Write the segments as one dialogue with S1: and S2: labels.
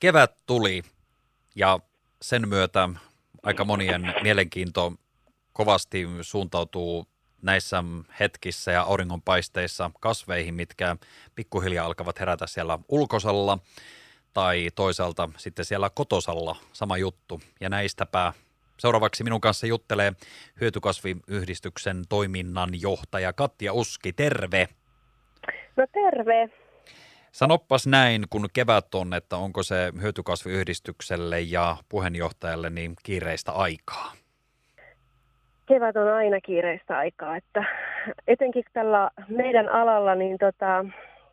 S1: Kevät tuli ja sen myötä aika monien mielenkiinto kovasti suuntautuu näissä hetkissä ja auringonpaisteissa kasveihin, mitkä pikkuhiljaa alkavat herätä siellä ulkosalla tai toisaalta sitten siellä kotosalla sama juttu. Ja näistäpä seuraavaksi minun kanssa juttelee hyötykasviyhdistyksen toiminnan johtaja Katja Uski. Terve!
S2: No terve!
S1: Sanoppas näin, kun kevät on, että onko se hyötykasviyhdistykselle ja puheenjohtajalle niin kiireistä aikaa?
S2: Kevät on aina kiireistä aikaa, että etenkin tällä meidän alalla, niin tota,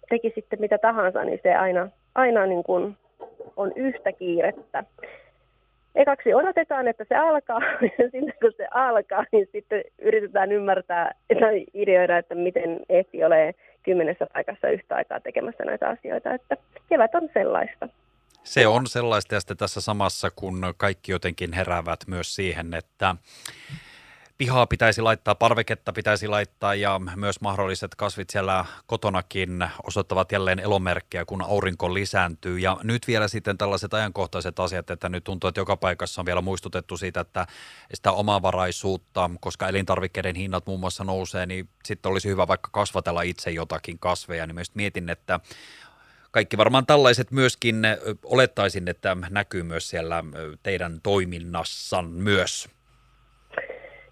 S2: teki sitten mitä tahansa, niin se aina, aina niin kuin on yhtä kiirettä. Ekaksi odotetaan, että se alkaa, ja sitten kun se alkaa, niin sitten yritetään ymmärtää tai ideoida, että miten ehti ole kymmenessä paikassa yhtä aikaa tekemässä näitä asioita, että kevät on sellaista.
S1: Se on sellaista ja sitten tässä samassa, kun kaikki jotenkin heräävät myös siihen, että pihaa pitäisi laittaa, parveketta pitäisi laittaa ja myös mahdolliset kasvit siellä kotonakin osoittavat jälleen elomerkkejä, kun aurinko lisääntyy. Ja nyt vielä sitten tällaiset ajankohtaiset asiat, että nyt tuntuu, että joka paikassa on vielä muistutettu siitä, että sitä omavaraisuutta, koska elintarvikkeiden hinnat muun muassa nousee, niin sitten olisi hyvä vaikka kasvatella itse jotakin kasveja. Niin myös mietin, että kaikki varmaan tällaiset myöskin olettaisin, että näkyy myös siellä teidän toiminnassan myös.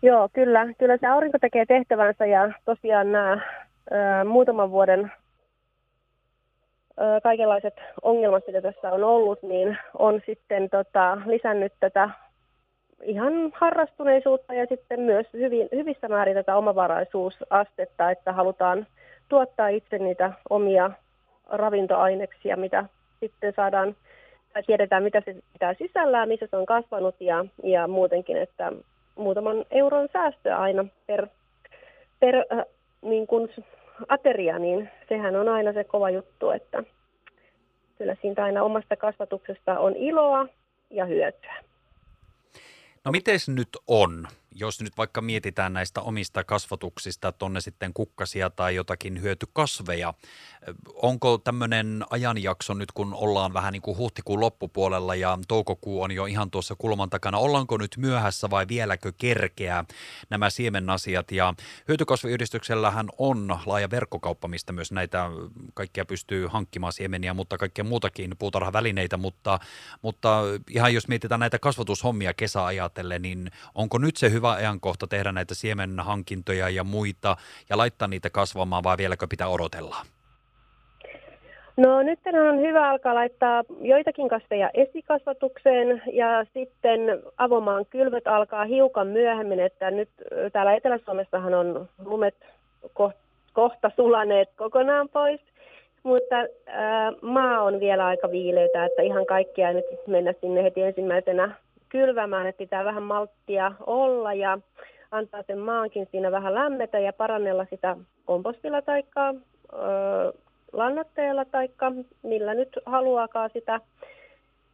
S2: Joo, kyllä. Kyllä se aurinko tekee tehtävänsä ja tosiaan nämä ää, muutaman vuoden ää, kaikenlaiset ongelmat, mitä tässä on ollut, niin on sitten tota, lisännyt tätä ihan harrastuneisuutta ja sitten myös hyvin, hyvissä määrin tätä omavaraisuusastetta, että halutaan tuottaa itse niitä omia ravintoaineksia, mitä sitten saadaan tai tiedetään, mitä se pitää sisällään, missä se on kasvanut ja, ja muutenkin, että muutaman euron säästöä aina per, per äh, niin kuin ateria, niin sehän on aina se kova juttu, että kyllä siitä aina omasta kasvatuksesta on iloa ja hyötyä.
S1: No miten nyt on? Jos nyt vaikka mietitään näistä omista kasvatuksista, tonne sitten kukkasia tai jotakin hyötykasveja, onko tämmöinen ajanjakso nyt, kun ollaan vähän niin kuin huhtikuun loppupuolella ja toukokuu on jo ihan tuossa kulman takana, ollaanko nyt myöhässä vai vieläkö kerkeää nämä siemenasiat? Ja hyötykasviyhdistyksellähän on laaja verkkokauppa, mistä myös näitä kaikkia pystyy hankkimaan siemeniä, mutta kaikkea muutakin puutarhavälineitä, mutta, mutta ihan jos mietitään näitä kasvatushommia kesä ajatellen, niin onko nyt se hyvä hyvä ajankohta tehdä näitä siemenhankintoja ja muita ja laittaa niitä kasvamaan vai vieläkö pitää odotella?
S2: No nyt on hyvä alkaa laittaa joitakin kasveja esikasvatukseen ja sitten avomaan kylvöt alkaa hiukan myöhemmin, että nyt täällä Etelä-Suomessahan on lumet kohta sulaneet kokonaan pois, mutta äh, maa on vielä aika viileitä, että ihan kaikkia nyt mennä sinne heti ensimmäisenä kylvämään, että pitää vähän malttia olla ja antaa sen maankin siinä vähän lämmetä ja parannella sitä kompostilla tai lannatteella tai millä nyt haluaakaan sitä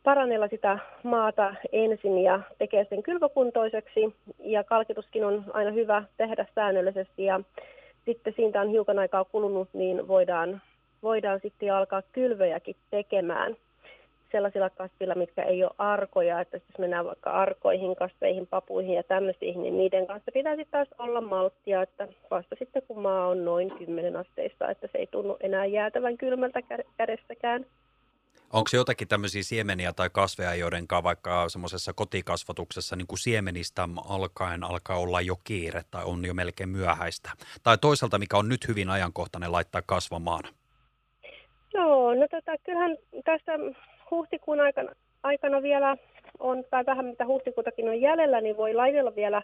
S2: parannella sitä maata ensin ja tekee sen kylvökuntoiseksi. Ja kalkituskin on aina hyvä tehdä säännöllisesti ja sitten siitä on hiukan aikaa kulunut, niin voidaan, voidaan sitten alkaa kylvöjäkin tekemään sellaisilla kasvilla, mitkä ei ole arkoja, että jos mennään vaikka arkoihin, kasveihin, papuihin ja tämmöisiin, niin niiden kanssa pitää sitten taas olla malttia, että vasta sitten kun maa on noin 10 asteista, että se ei tunnu enää jäätävän kylmältä kädessäkään.
S1: Onko jotakin tämmöisiä siemeniä tai kasveja, joiden vaikka semmoisessa kotikasvatuksessa niin kuin siemenistä alkaen alkaa olla jo kiire tai on jo melkein myöhäistä? Tai toisaalta, mikä on nyt hyvin ajankohtainen laittaa kasvamaan?
S2: Joo, no tota, kyllähän tässä huhtikuun aikana, aikana vielä on, tai vähän mitä huhtikuutakin on jäljellä, niin voi laitella vielä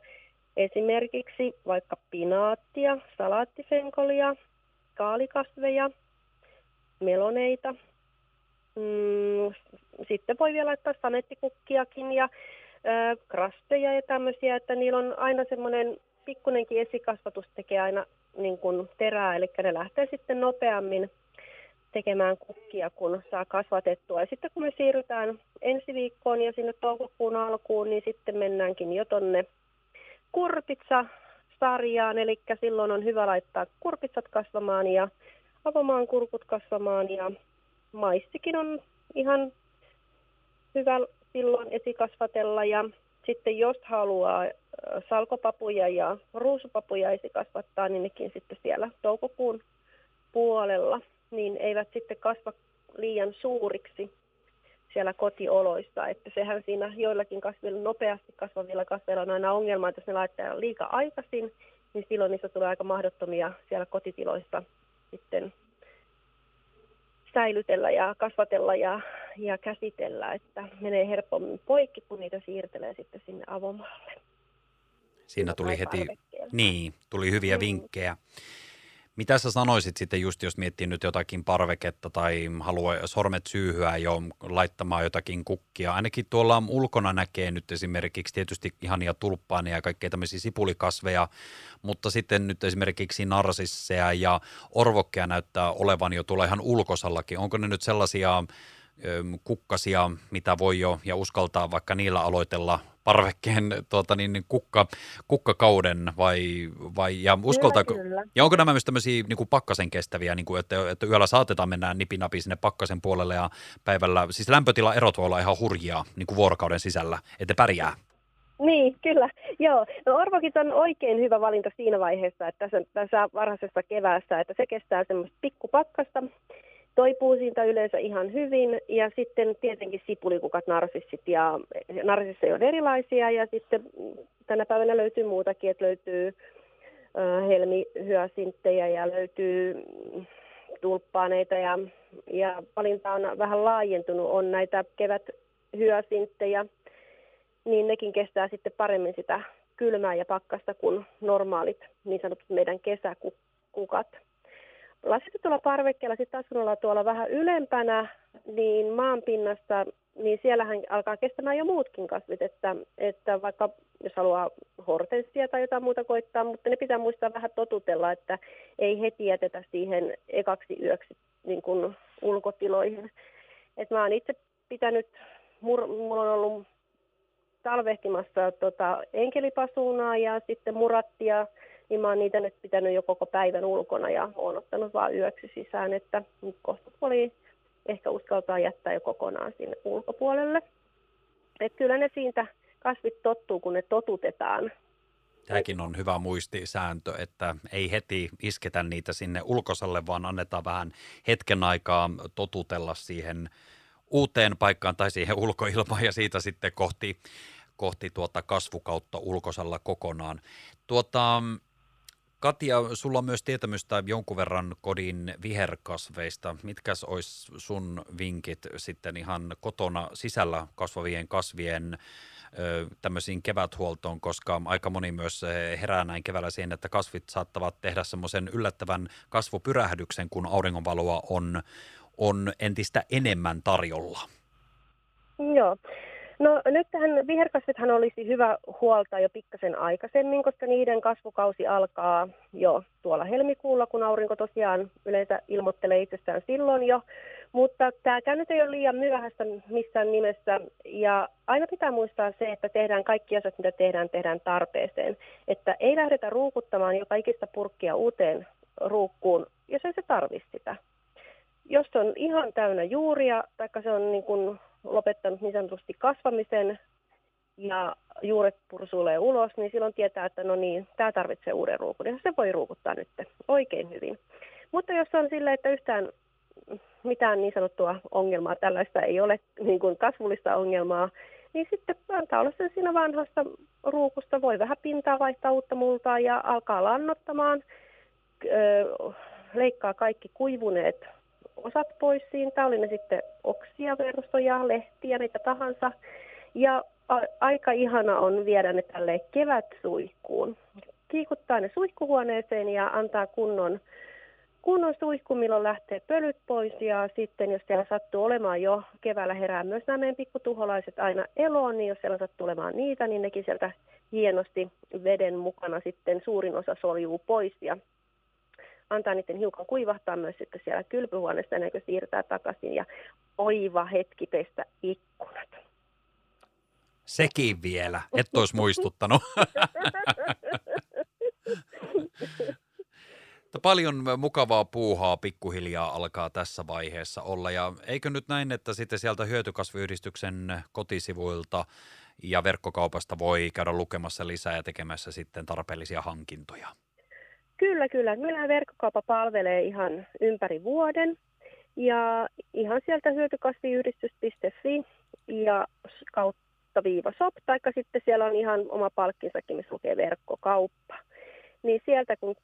S2: esimerkiksi vaikka pinaattia, salaattifenkolia, kaalikasveja, meloneita. Mm, sitten voi vielä laittaa sanettikukkiakin ja ö, krasteja ja tämmöisiä, että niillä on aina semmoinen pikkunenkin esikasvatus tekee aina niin kuin terää, eli ne lähtee sitten nopeammin tekemään kukkia, kun saa kasvatettua. Ja sitten kun me siirrytään ensi viikkoon ja sinne toukokuun alkuun, niin sitten mennäänkin jo tonne kurpitsa-sarjaan, eli silloin on hyvä laittaa kurpitsat kasvamaan ja avomaan kurkut kasvamaan. Ja maissikin on ihan hyvä silloin esikasvatella. Ja sitten jos haluaa salkopapuja ja ruusupapuja esikasvattaa, niin nekin sitten siellä toukokuun puolella, niin eivät sitten kasva liian suuriksi siellä kotioloissa. Että sehän siinä joillakin kasvilla, nopeasti kasvavilla kasveilla on aina ongelma, että jos ne laittaa liika aikaisin, niin silloin niistä tulee aika mahdottomia siellä kotitiloissa sitten säilytellä ja kasvatella ja, ja käsitellä, että menee helpommin poikki, kun niitä siirtelee sitten sinne avomaalle.
S1: Siinä tuli heti, niin, tuli hyviä mm. vinkkejä. Mitä sä sanoisit sitten just, jos miettii nyt jotakin parveketta tai haluaa sormet syyhyä jo laittamaan jotakin kukkia. Ainakin tuolla ulkona näkee nyt esimerkiksi tietysti ihania tulppaaneja ja kaikkea tämmöisiä sipulikasveja, mutta sitten nyt esimerkiksi narsisseja ja orvokkeja näyttää olevan jo tuolla ihan ulkosallakin. Onko ne nyt sellaisia kukkasia, mitä voi jo ja uskaltaa vaikka niillä aloitella parvekkeen tuota, niin, niin kukka, kukkakauden vai, vai ja uskaltaako, kyllä, kyllä. ja onko nämä myös tämmöisiä niin kuin pakkasen kestäviä, niin kuin, että, että yöllä saatetaan mennä nipinapi sinne pakkasen puolelle ja päivällä, siis lämpötilaerot voi olla ihan hurjia niin kuin vuorokauden sisällä, että pärjää.
S2: Niin, kyllä. Joo. No Orvokit on oikein hyvä valinta siinä vaiheessa, että tässä, tässä varhaisessa keväässä, että se kestää semmoista pikkupakkasta, toipuu siitä yleensä ihan hyvin. Ja sitten tietenkin sipulikukat, narsissit ja narsisseja on erilaisia ja sitten tänä päivänä löytyy muutakin, että löytyy helmihyasinttejä ja löytyy tulppaaneita ja, ja valinta on vähän laajentunut. On näitä keväthyasintteja, niin nekin kestää sitten paremmin sitä kylmää ja pakkasta kuin normaalit niin sanotut meidän kesäkukat lasitetulla parvekkeella sitten taas kun ollaan tuolla vähän ylempänä, niin maanpinnassa, niin siellähän alkaa kestämään jo muutkin kasvit, että, että vaikka jos haluaa hortenssia tai jotain muuta koittaa, mutta ne pitää muistaa vähän totutella, että ei heti jätetä siihen ekaksi yöksi niin kuin ulkotiloihin. Et mä oon itse pitänyt, mur, mulla on ollut talvehtimassa tota, enkelipasuunaa ja sitten murattia, niin mä oon niitä nyt pitänyt jo koko päivän ulkona ja oon ottanut vaan yöksi sisään, että kohta oli ehkä uskaltaa jättää jo kokonaan sinne ulkopuolelle. Et kyllä ne siitä kasvit tottuu, kun ne totutetaan.
S1: Tämäkin on hyvä muistisääntö, että ei heti isketä niitä sinne ulkosalle, vaan annetaan vähän hetken aikaa totutella siihen uuteen paikkaan tai siihen ulkoilmaan ja siitä sitten kohti, kohti tuota kasvukautta ulkosalla kokonaan. Tuota, Katja, sulla on myös tietämystä jonkun verran kodin viherkasveista. Mitkäs olisi sun vinkit sitten ihan kotona sisällä kasvavien kasvien tämmöisiin keväthuoltoon, koska aika moni myös herää näin keväällä siihen, että kasvit saattavat tehdä semmoisen yllättävän kasvupyrähdyksen, kun auringonvaloa on, on entistä enemmän tarjolla.
S2: Joo. No nyt tähän viherkasvithan olisi hyvä huolta jo pikkasen aikaisemmin, koska niiden kasvukausi alkaa jo tuolla helmikuulla, kun aurinko tosiaan yleensä ilmoittelee itsestään silloin jo. Mutta tämä nyt ei ole liian myöhäistä missään nimessä. Ja aina pitää muistaa se, että tehdään kaikki asiat, mitä tehdään, tehdään tarpeeseen. Että ei lähdetä ruukuttamaan joka ikistä purkkia uuteen ruukkuun, jos ei se tarvitse sitä. Jos on ihan täynnä juuria, tai se on niin kuin lopettanut niin sanotusti kasvamisen ja juuret pursuilee ulos, niin silloin tietää, että no niin, tämä tarvitsee uuden ruukun. Ja se voi ruukuttaa nyt oikein hyvin. Mutta jos on sille, että yhtään mitään niin sanottua ongelmaa, tällaista ei ole niin kuin kasvullista ongelmaa, niin sitten antaa olla sen siinä vanhassa ruukusta. Voi vähän pintaa vaihtaa uutta multaa ja alkaa lannottamaan. Öö, leikkaa kaikki kuivuneet osat pois siitä, oli ne sitten oksia, versoja, lehtiä, mitä tahansa. Ja a- aika ihana on viedä ne tälle kevätsuihkuun. Kiikuttaa ne suihkuhuoneeseen ja antaa kunnon, kunnon suihku, milloin lähtee pölyt pois. Ja sitten jos siellä sattuu olemaan jo keväällä herää myös nämä meidän pikkutuholaiset aina eloon, niin jos siellä sattuu olemaan niitä, niin nekin sieltä hienosti veden mukana sitten suurin osa soljuu pois. Ja antaa niiden hiukan kuivahtaa myös sitten siellä kylpyhuoneessa ennen kuin siirtää takaisin ja oiva hetki pestä ikkunat.
S1: Sekin vielä, et olisi muistuttanut. Paljon mukavaa puuhaa pikkuhiljaa alkaa tässä vaiheessa olla ja eikö nyt näin, että sitten sieltä hyötykasviyhdistyksen kotisivuilta ja verkkokaupasta voi käydä lukemassa lisää ja tekemässä sitten tarpeellisia hankintoja?
S2: Kyllä, kyllä. Meillä verkkokauppa palvelee ihan ympäri vuoden ja ihan sieltä hyötykasviyhdistys.fi ja kautta viiva shop, tai sitten siellä on ihan oma palkkinsakin, missä lukee verkkokauppa. Niin sieltä kun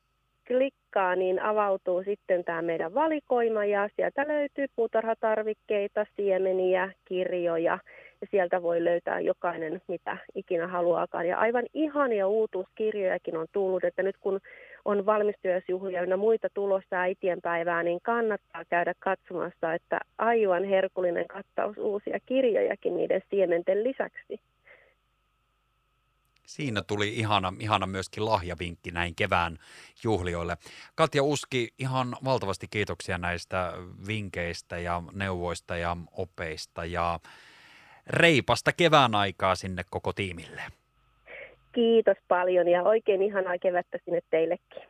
S2: klikkaa, niin avautuu sitten tämä meidän valikoima ja sieltä löytyy puutarhatarvikkeita, siemeniä, kirjoja ja sieltä voi löytää jokainen mitä ikinä haluaakaan. Ja aivan ihania uutuuskirjojakin on tullut, että nyt kun on valmistujaisjuhlia ja muita tulossa äitienpäivää, niin kannattaa käydä katsomassa, että aivan herkullinen kattaus uusia kirjojakin niiden siementen lisäksi.
S1: Siinä tuli ihana, ihana myöskin lahjavinkki näin kevään juhlioille. Katja Uski, ihan valtavasti kiitoksia näistä vinkkeistä ja neuvoista ja opeista ja reipasta kevään aikaa sinne koko tiimille.
S2: Kiitos paljon ja oikein ihanaa kevättä sinne teillekin.